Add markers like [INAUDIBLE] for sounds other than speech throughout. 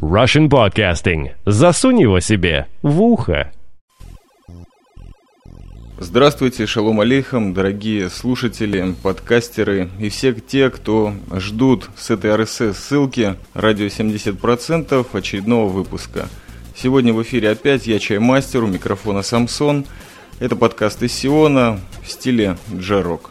Russian Podcasting. Засунь его себе в ухо. Здравствуйте, шалом алейхам, дорогие слушатели, подкастеры и все те, кто ждут с этой RSS ссылки радио 70% очередного выпуска. Сегодня в эфире опять я Чаймастер, у микрофона Самсон. Это подкаст из Сиона в стиле джарок.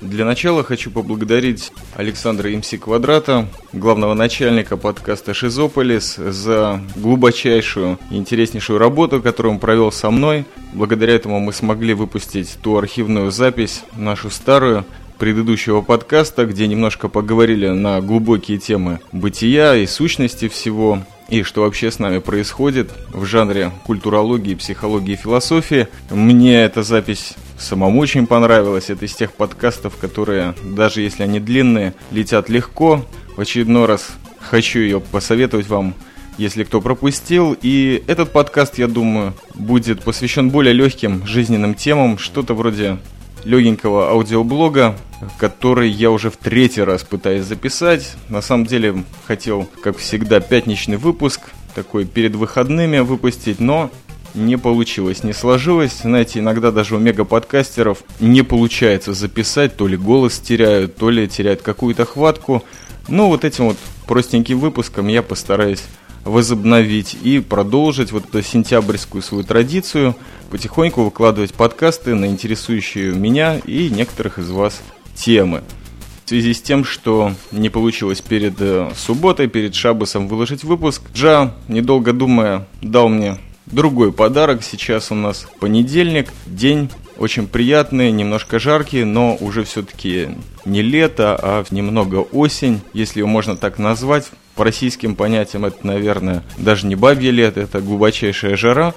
Для начала хочу поблагодарить Александра МС Квадрата, главного начальника подкаста «Шизополис», за глубочайшую и интереснейшую работу, которую он провел со мной. Благодаря этому мы смогли выпустить ту архивную запись, нашу старую, предыдущего подкаста, где немножко поговорили на глубокие темы бытия и сущности всего, и что вообще с нами происходит в жанре культурологии, психологии и философии. Мне эта запись самому очень понравилась. Это из тех подкастов, которые, даже если они длинные, летят легко. В очередной раз хочу ее посоветовать вам, если кто пропустил. И этот подкаст, я думаю, будет посвящен более легким жизненным темам, что-то вроде легенького аудиоблога, который я уже в третий раз пытаюсь записать. На самом деле хотел, как всегда, пятничный выпуск, такой перед выходными выпустить, но не получилось, не сложилось. Знаете, иногда даже у мега-подкастеров не получается записать, то ли голос теряют, то ли теряют какую-то хватку. Ну, вот этим вот простеньким выпуском я постараюсь возобновить и продолжить вот эту сентябрьскую свою традицию, потихоньку выкладывать подкасты на интересующие меня и некоторых из вас темы. В связи с тем, что не получилось перед э, субботой, перед Шабасом выложить выпуск, Джа, недолго думая, дал мне другой подарок. Сейчас у нас понедельник, день очень приятный, немножко жаркий, но уже все-таки не лето, а немного осень, если его можно так назвать. По российским понятиям это, наверное, даже не бабье лето, это глубочайшая жара.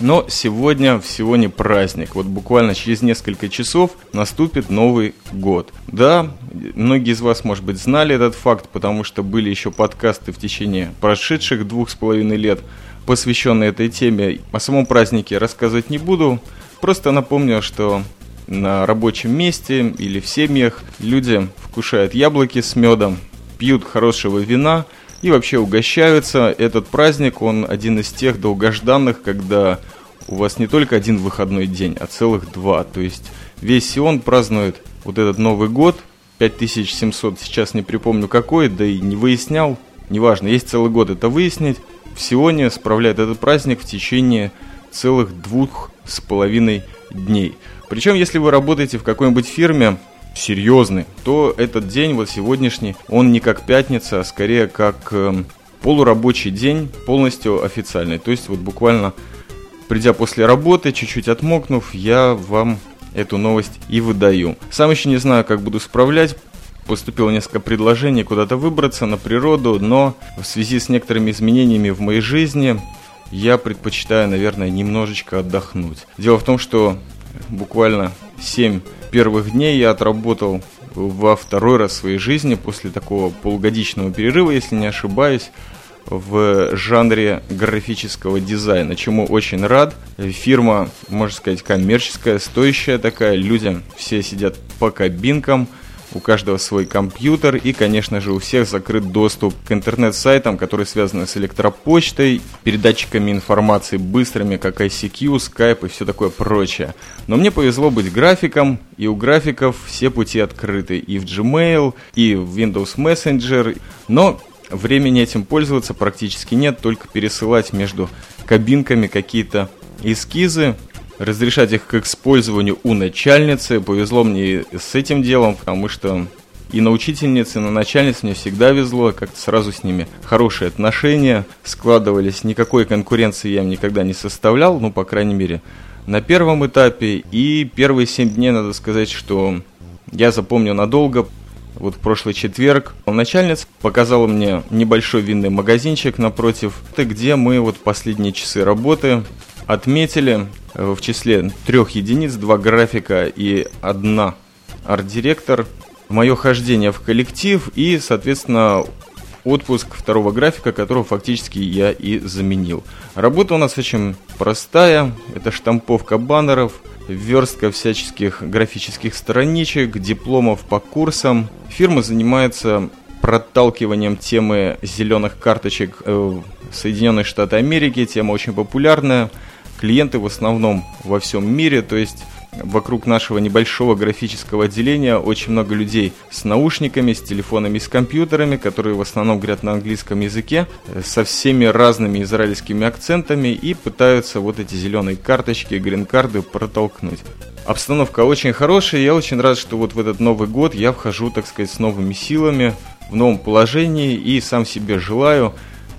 Но сегодня всего не праздник. Вот буквально через несколько часов наступит Новый год. Да, многие из вас, может быть, знали этот факт, потому что были еще подкасты в течение прошедших двух с половиной лет, посвященные этой теме. О самом празднике рассказывать не буду. Просто напомню, что на рабочем месте или в семьях люди вкушают яблоки с медом, пьют хорошего вина – и вообще угощаются. Этот праздник, он один из тех долгожданных, когда у вас не только один выходной день, а целых два. То есть весь Сион празднует вот этот Новый год, 5700, сейчас не припомню какой, да и не выяснял, неважно, есть целый год это выяснить. В Сионе справляет этот праздник в течение целых двух с половиной дней. Причем, если вы работаете в какой-нибудь фирме, серьезный, то этот день, вот сегодняшний, он не как пятница, а скорее как э, полурабочий день, полностью официальный. То есть вот буквально придя после работы, чуть-чуть отмокнув, я вам эту новость и выдаю. Сам еще не знаю, как буду справлять. Поступило несколько предложений куда-то выбраться на природу, но в связи с некоторыми изменениями в моей жизни я предпочитаю, наверное, немножечко отдохнуть. Дело в том, что буквально 7 первых дней я отработал во второй раз в своей жизни после такого полугодичного перерыва, если не ошибаюсь, в жанре графического дизайна, чему очень рад. Фирма, можно сказать, коммерческая, стоящая такая, люди все сидят по кабинкам, у каждого свой компьютер и, конечно же, у всех закрыт доступ к интернет-сайтам, которые связаны с электропочтой, передатчиками информации быстрыми, как ICQ, Skype и все такое прочее. Но мне повезло быть графиком, и у графиков все пути открыты и в Gmail, и в Windows Messenger, но времени этим пользоваться практически нет, только пересылать между кабинками какие-то эскизы, разрешать их к использованию у начальницы. Повезло мне с этим делом, потому что и на учительнице, и на начальнице мне всегда везло, как-то сразу с ними хорошие отношения складывались, никакой конкуренции я им никогда не составлял, ну, по крайней мере, на первом этапе. И первые семь дней, надо сказать, что я запомню надолго. Вот в прошлый четверг начальница показала мне небольшой винный магазинчик напротив, где мы вот последние часы работы отметили в числе трех единиц, два графика и одна арт-директор, мое хождение в коллектив и, соответственно, отпуск второго графика, которого фактически я и заменил. Работа у нас очень простая. Это штамповка баннеров, верстка всяческих графических страничек, дипломов по курсам. Фирма занимается проталкиванием темы зеленых карточек э, Соединенные Штаты Америки. Тема очень популярная. Клиенты в основном во всем мире, то есть вокруг нашего небольшого графического отделения очень много людей с наушниками, с телефонами, с компьютерами, которые в основном говорят на английском языке, э, со всеми разными израильскими акцентами и пытаются вот эти зеленые карточки, грин-карды протолкнуть. Обстановка очень хорошая, я очень рад, что вот в этот Новый год я вхожу, так сказать, с новыми силами, в новом положении и сам себе желаю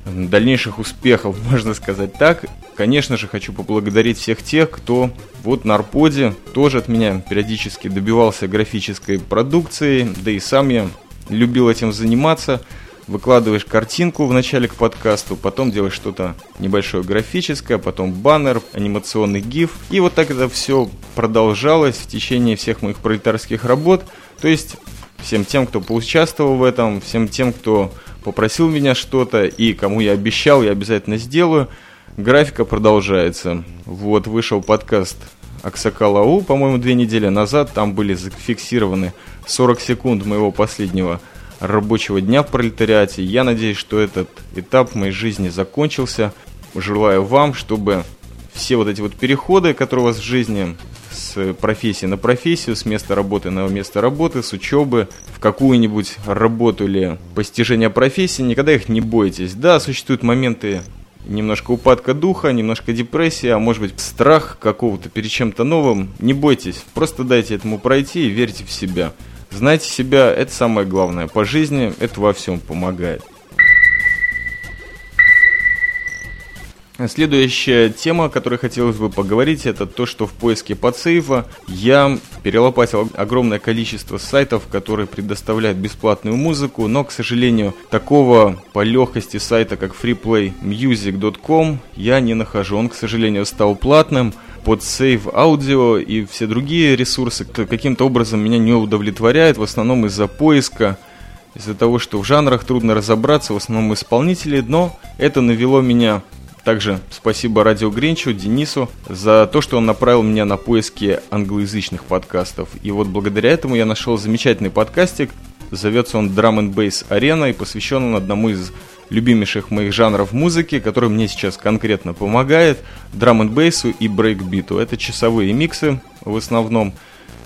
дальнейших успехов, [LAUGHS] можно сказать так. Конечно же, хочу поблагодарить всех тех, кто вот на Арподе тоже от меня периодически добивался графической продукции, да и сам я любил этим заниматься. Выкладываешь картинку в начале к подкасту, потом делаешь что-то небольшое графическое, потом баннер, анимационный гиф. И вот так это все продолжалось в течение всех моих пролетарских работ. То есть всем тем, кто поучаствовал в этом, всем тем, кто попросил меня что-то и кому я обещал, я обязательно сделаю. Графика продолжается. Вот вышел подкаст Аксакалау, по-моему, две недели назад. Там были зафиксированы 40 секунд моего последнего рабочего дня в пролетариате. Я надеюсь, что этот этап моей жизни закончился. Желаю вам, чтобы все вот эти вот переходы, которые у вас в жизни с профессии на профессию, с места работы на место работы, с учебы в какую-нибудь работу или постижение профессии, никогда их не бойтесь. Да, существуют моменты немножко упадка духа, немножко депрессия, а может быть страх какого-то перед чем-то новым. Не бойтесь, просто дайте этому пройти и верьте в себя. Знайте себя, это самое главное. По жизни это во всем помогает. Следующая тема, о которой хотелось бы поговорить, это то, что в поиске подсейва я перелопатил огромное количество сайтов, которые предоставляют бесплатную музыку, но, к сожалению, такого по легкости сайта, как freeplaymusic.com, я не нахожу. Он, к сожалению, стал платным под Save Audio и все другие ресурсы каким-то образом меня не удовлетворяют, в основном из-за поиска, из-за того, что в жанрах трудно разобраться, в основном исполнители, но это навело меня также спасибо Радио Гринчу, Денису, за то, что он направил меня на поиски англоязычных подкастов. И вот благодаря этому я нашел замечательный подкастик. Зовется он Drum and Bass Arena и посвящен он одному из любимейших моих жанров музыки, который мне сейчас конкретно помогает, драм н бейсу и брейкбиту. Это часовые миксы в основном.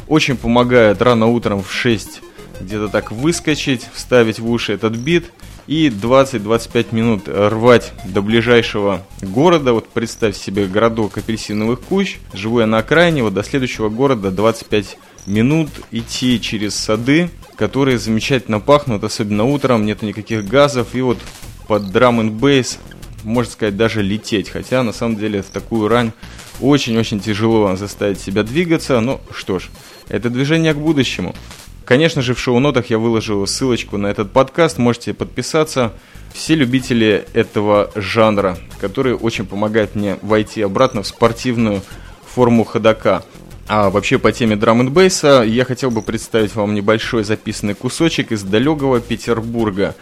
Очень помогает рано утром в 6 где-то так выскочить, вставить в уши этот бит и 20-25 минут рвать до ближайшего города. Вот представь себе городок апельсиновых куч. Живу я на окраине, вот до следующего города 25 минут идти через сады, которые замечательно пахнут, особенно утром, нет никаких газов. И вот под драм н бейс можно сказать, даже лететь. Хотя, на самом деле, в такую рань очень-очень тяжело заставить себя двигаться. Ну, что ж, это движение к будущему. Конечно же, в шоу-нотах я выложил ссылочку на этот подкаст, можете подписаться. Все любители этого жанра, который очень помогает мне войти обратно в спортивную форму ходока. А вообще по теме драм н я хотел бы представить вам небольшой записанный кусочек из далекого Петербурга.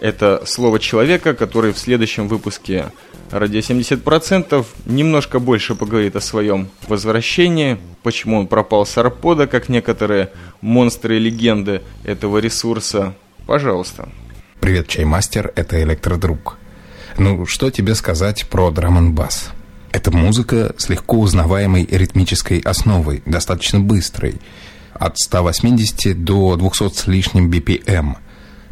Это слово человека, который в следующем выпуске Радио 70% немножко больше поговорит о своем возвращении, почему он пропал с Арпода, как некоторые монстры и легенды этого ресурса. Пожалуйста. Привет, Чаймастер, это Электродруг. Ну, что тебе сказать про драм бас? Это музыка с легко узнаваемой ритмической основой, достаточно быстрой, от 180 до 200 с лишним BPM,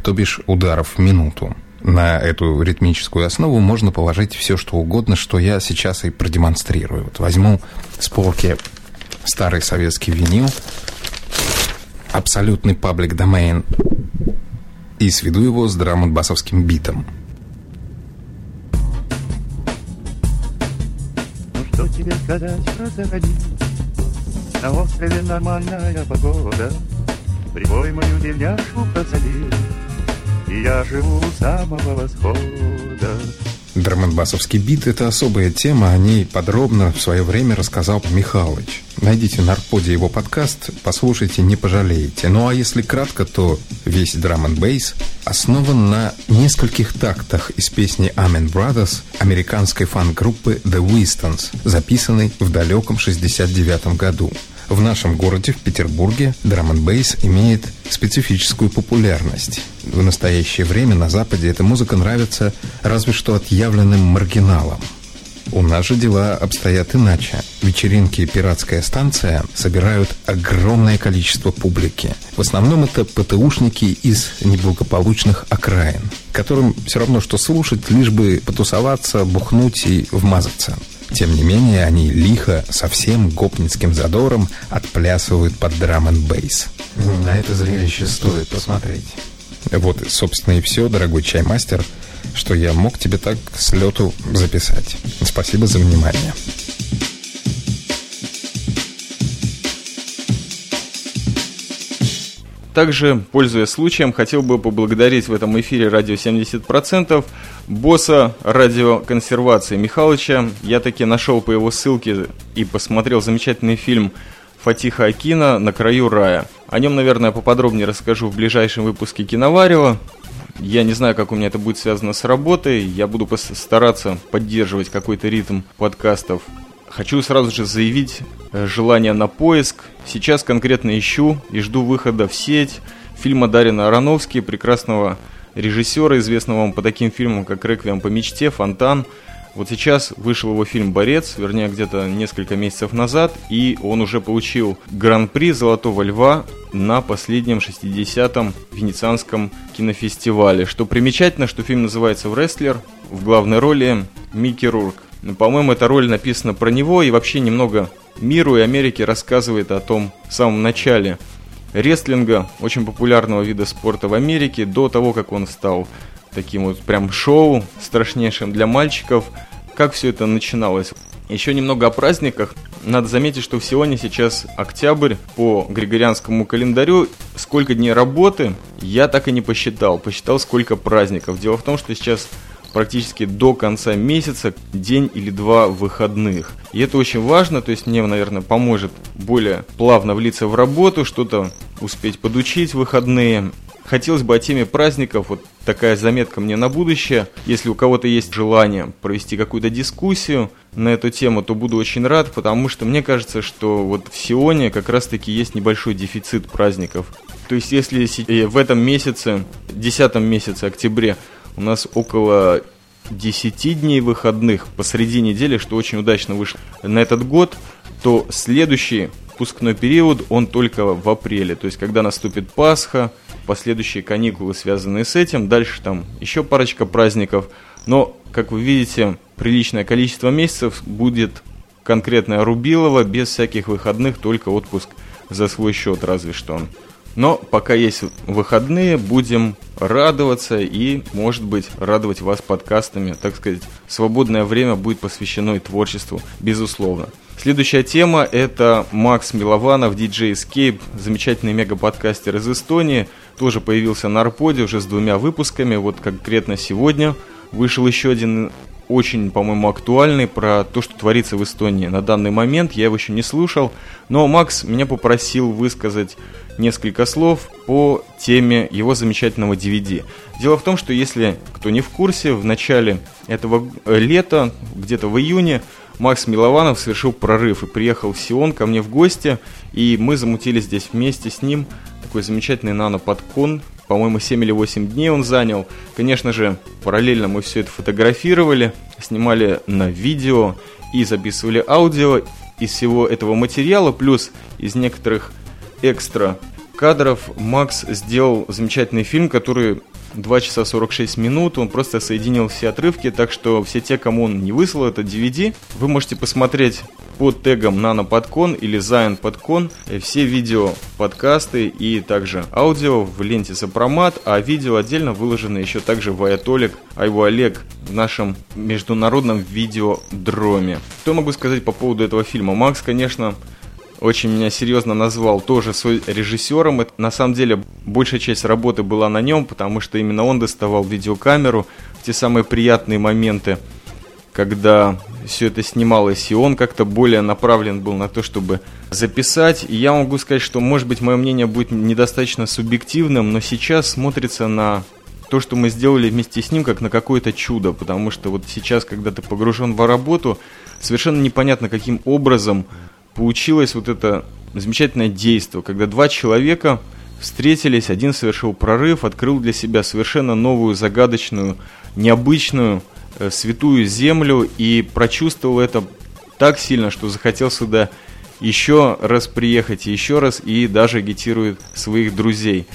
то бишь ударов в минуту на эту ритмическую основу можно положить все, что угодно, что я сейчас и продемонстрирую. Вот возьму с полки старый советский винил, абсолютный паблик домен, и сведу его с драм-басовским битом. Ну что тебе сказать, заходи На острове нормальная погода Прибой мою деревняшку и я живу у самого восхода. Драмонбасовский бит – это особая тема, о ней подробно в свое время рассказал Михалыч. Найдите на Арподе его подкаст, послушайте, не пожалеете. Ну а если кратко, то весь драм бейс основан на нескольких тактах из песни Amen Brothers американской фан-группы The Wistons, записанной в далеком 69 году. В нашем городе, в Петербурге, драм н бейс имеет специфическую популярность. В настоящее время на Западе эта музыка нравится разве что отъявленным маргиналам. У нас же дела обстоят иначе. Вечеринки «Пиратская станция» собирают огромное количество публики. В основном это ПТУшники из неблагополучных окраин, которым все равно что слушать, лишь бы потусоваться, бухнуть и вмазаться. Тем не менее, они лихо, со всем гопницким задором отплясывают под драм н бейс. На это зрелище стоит посмотреть. Вот, собственно, и все, дорогой чаймастер, что я мог тебе так с лету записать. Спасибо за внимание. Также, пользуясь случаем, хотел бы поблагодарить в этом эфире радио 70% босса радиоконсервации Михалыча. Я таки нашел по его ссылке и посмотрел замечательный фильм Фатиха Акина «На краю рая». О нем, наверное, поподробнее расскажу в ближайшем выпуске Киноварева. Я не знаю, как у меня это будет связано с работой. Я буду стараться поддерживать какой-то ритм подкастов Хочу сразу же заявить э, желание на поиск. Сейчас конкретно ищу и жду выхода в сеть фильма Дарина Ароновски, прекрасного режиссера, известного вам по таким фильмам, как «Реквием по мечте», «Фонтан». Вот сейчас вышел его фильм «Борец», вернее, где-то несколько месяцев назад, и он уже получил гран-при «Золотого льва» на последнем 60-м Венецианском кинофестивале. Что примечательно, что фильм называется «Врестлер», в главной роли Микки Рурк. Ну, по-моему, эта роль написана про него и вообще немного миру и Америке рассказывает о том самом начале рестлинга, очень популярного вида спорта в Америке, до того, как он стал таким вот прям шоу страшнейшим для мальчиков. Как все это начиналось? Еще немного о праздниках. Надо заметить, что в Сионе сейчас октябрь по григорианскому календарю. Сколько дней работы, я так и не посчитал. Посчитал, сколько праздников. Дело в том, что сейчас практически до конца месяца день или два выходных. И это очень важно, то есть мне, наверное, поможет более плавно влиться в работу, что-то успеть подучить выходные. Хотелось бы о теме праздников, вот такая заметка мне на будущее. Если у кого-то есть желание провести какую-то дискуссию на эту тему, то буду очень рад, потому что мне кажется, что вот в Сионе как раз-таки есть небольшой дефицит праздников. То есть если э, в этом месяце, 10 месяце, октябре, у нас около 10 дней выходных посреди недели, что очень удачно вышло на этот год, то следующий пускной период, он только в апреле. То есть, когда наступит Пасха, последующие каникулы, связанные с этим, дальше там еще парочка праздников. Но, как вы видите, приличное количество месяцев будет конкретное Рубилова, без всяких выходных, только отпуск за свой счет разве что. Но пока есть выходные, будем радоваться и, может быть, радовать вас подкастами. Так сказать, свободное время будет посвящено и творчеству, безусловно. Следующая тема – это Макс Милованов, DJ Escape, замечательный мега-подкастер из Эстонии. Тоже появился на Арподе уже с двумя выпусками. Вот конкретно сегодня вышел еще один очень, по-моему, актуальный про то, что творится в Эстонии на данный момент. Я его еще не слушал, но Макс меня попросил высказать несколько слов по теме его замечательного DVD. Дело в том, что если кто не в курсе, в начале этого лета, где-то в июне, Макс Милованов совершил прорыв и приехал в Сион ко мне в гости, и мы замутили здесь вместе с ним такой замечательный нано-подкон, по-моему, 7 или 8 дней он занял. Конечно же, параллельно мы все это фотографировали, снимали на видео и записывали аудио. Из всего этого материала, плюс из некоторых экстра кадров, Макс сделал замечательный фильм, который 2 часа 46 минут, он просто соединил все отрывки, так что все те, кому он не выслал это DVD, вы можете посмотреть под тегом наноподкон или Zion подкон все видео, подкасты и также аудио в ленте Сопромат, а видео отдельно выложены еще также в Аятолик Айву Олег в нашем международном видеодроме. Что могу сказать по поводу этого фильма? Макс, конечно, очень меня серьезно назвал тоже свой режиссером. Это, на самом деле большая часть работы была на нем, потому что именно он доставал видеокамеру в те самые приятные моменты, когда все это снималось, и он как-то более направлен был на то, чтобы записать. И я могу сказать, что, может быть, мое мнение будет недостаточно субъективным, но сейчас смотрится на то, что мы сделали вместе с ним, как на какое-то чудо, потому что вот сейчас, когда ты погружен в работу, совершенно непонятно, каким образом получилось вот это замечательное действие, когда два человека встретились, один совершил прорыв, открыл для себя совершенно новую, загадочную, необычную, э, святую землю и прочувствовал это так сильно, что захотел сюда еще раз приехать, еще раз и даже агитирует своих друзей.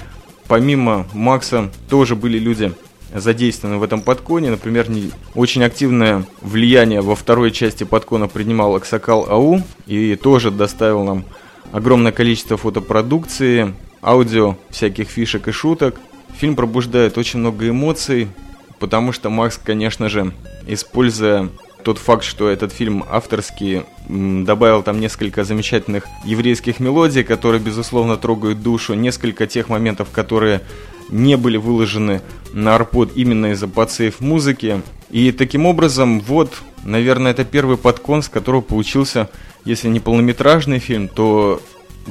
Помимо Макса тоже были люди задействованы в этом подконе. Например, не очень активное влияние во второй части подкона принимал Аксакал АУ и тоже доставил нам огромное количество фотопродукции, аудио, всяких фишек и шуток. Фильм пробуждает очень много эмоций, потому что Макс, конечно же, используя тот факт, что этот фильм авторский, добавил там несколько замечательных еврейских мелодий, которые, безусловно, трогают душу, несколько тех моментов, которые не были выложены на арпод именно из-за подсейв музыки. И таким образом, вот, наверное, это первый подкон, с которого получился, если не полнометражный фильм, то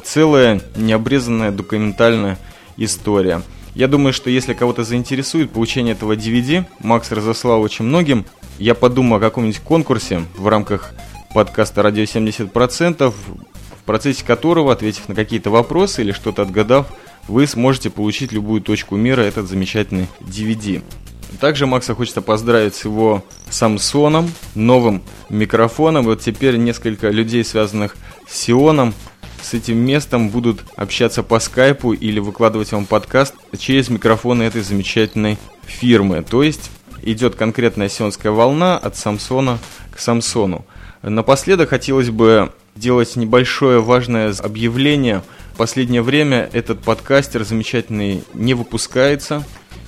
целая необрезанная документальная история. Я думаю, что если кого-то заинтересует получение этого DVD, Макс разослал очень многим. Я подумаю о каком-нибудь конкурсе в рамках подкаста «Радио 70%», в процессе которого, ответив на какие-то вопросы или что-то отгадав, вы сможете получить любую точку мира этот замечательный DVD. Также Макса хочется поздравить с его Самсоном, новым микрофоном. Вот теперь несколько людей, связанных с Сионом, с этим местом будут общаться по скайпу или выкладывать вам подкаст через микрофоны этой замечательной фирмы. То есть идет конкретная сионская волна от Самсона к Самсону. Напоследок хотелось бы сделать небольшое важное объявление – последнее время этот подкастер замечательный не выпускается.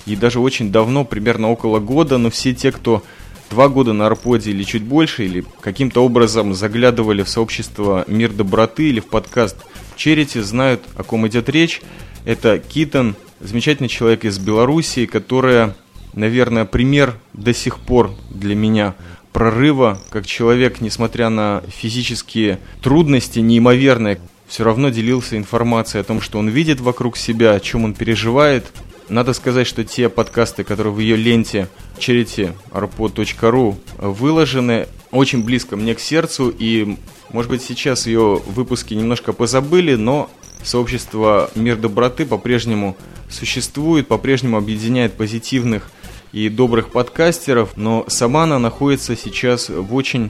И даже очень давно, примерно около года, но все те, кто два года на Арподе или чуть больше, или каким-то образом заглядывали в сообщество «Мир доброты» или в подкаст «Черити», знают, о ком идет речь. Это Китон, замечательный человек из Белоруссии, которая, наверное, пример до сих пор для меня прорыва, как человек, несмотря на физические трудности неимоверные, все равно делился информацией о том, что он видит вокруг себя, о чем он переживает. Надо сказать, что те подкасты, которые в ее ленте charity.arpod.ru выложены, очень близко мне к сердцу, и, может быть, сейчас ее выпуски немножко позабыли, но сообщество «Мир доброты» по-прежнему существует, по-прежнему объединяет позитивных и добрых подкастеров, но сама она находится сейчас в очень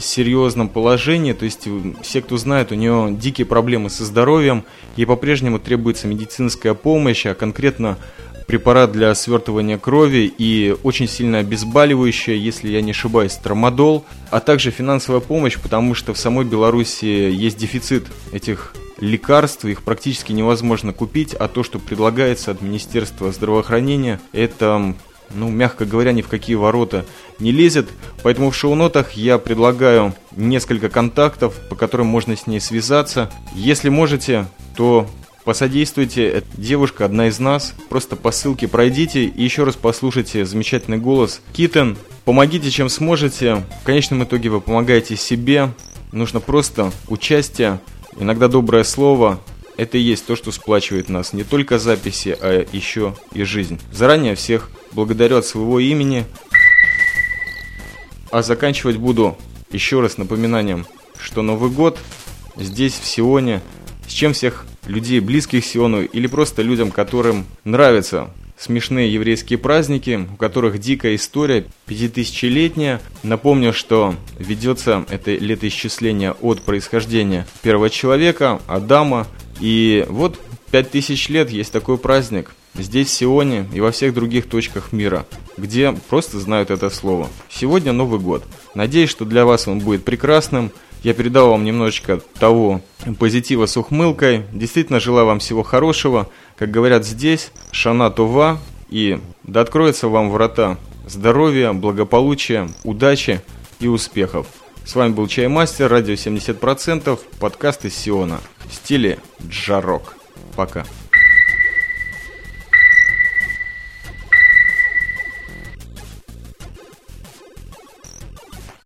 серьезном положении, то есть э, все, кто знает, у нее дикие проблемы со здоровьем, ей по-прежнему требуется медицинская помощь, а конкретно препарат для свертывания крови и очень сильно обезболивающее, если я не ошибаюсь, трамадол, а также финансовая помощь, потому что в самой Беларуси есть дефицит этих лекарств, их практически невозможно купить, а то, что предлагается от Министерства здравоохранения, это ну, мягко говоря, ни в какие ворота не лезет. Поэтому в шоу-нотах я предлагаю несколько контактов, по которым можно с ней связаться. Если можете, то посодействуйте. Девушка одна из нас. Просто по ссылке пройдите и еще раз послушайте замечательный голос Китен. Помогите, чем сможете. В конечном итоге вы помогаете себе. Нужно просто участие, иногда доброе слово, это и есть то, что сплачивает нас не только записи, а еще и жизнь. Заранее всех благодарю от своего имени. А заканчивать буду еще раз напоминанием, что Новый год здесь, в Сионе, с чем всех людей, близких Сиону, или просто людям, которым нравятся смешные еврейские праздники, у которых дикая история, пятитысячелетняя. Напомню, что ведется это летоисчисление от происхождения первого человека, Адама. И вот пять тысяч лет есть такой праздник – здесь, в Сионе и во всех других точках мира, где просто знают это слово. Сегодня Новый год. Надеюсь, что для вас он будет прекрасным. Я передал вам немножечко того позитива с ухмылкой. Действительно желаю вам всего хорошего. Как говорят здесь, шана това. И да откроются вам врата здоровья, благополучия, удачи и успехов. С вами был Чаймастер, радио 70%, подкаст из Сиона в стиле джарок. Пока.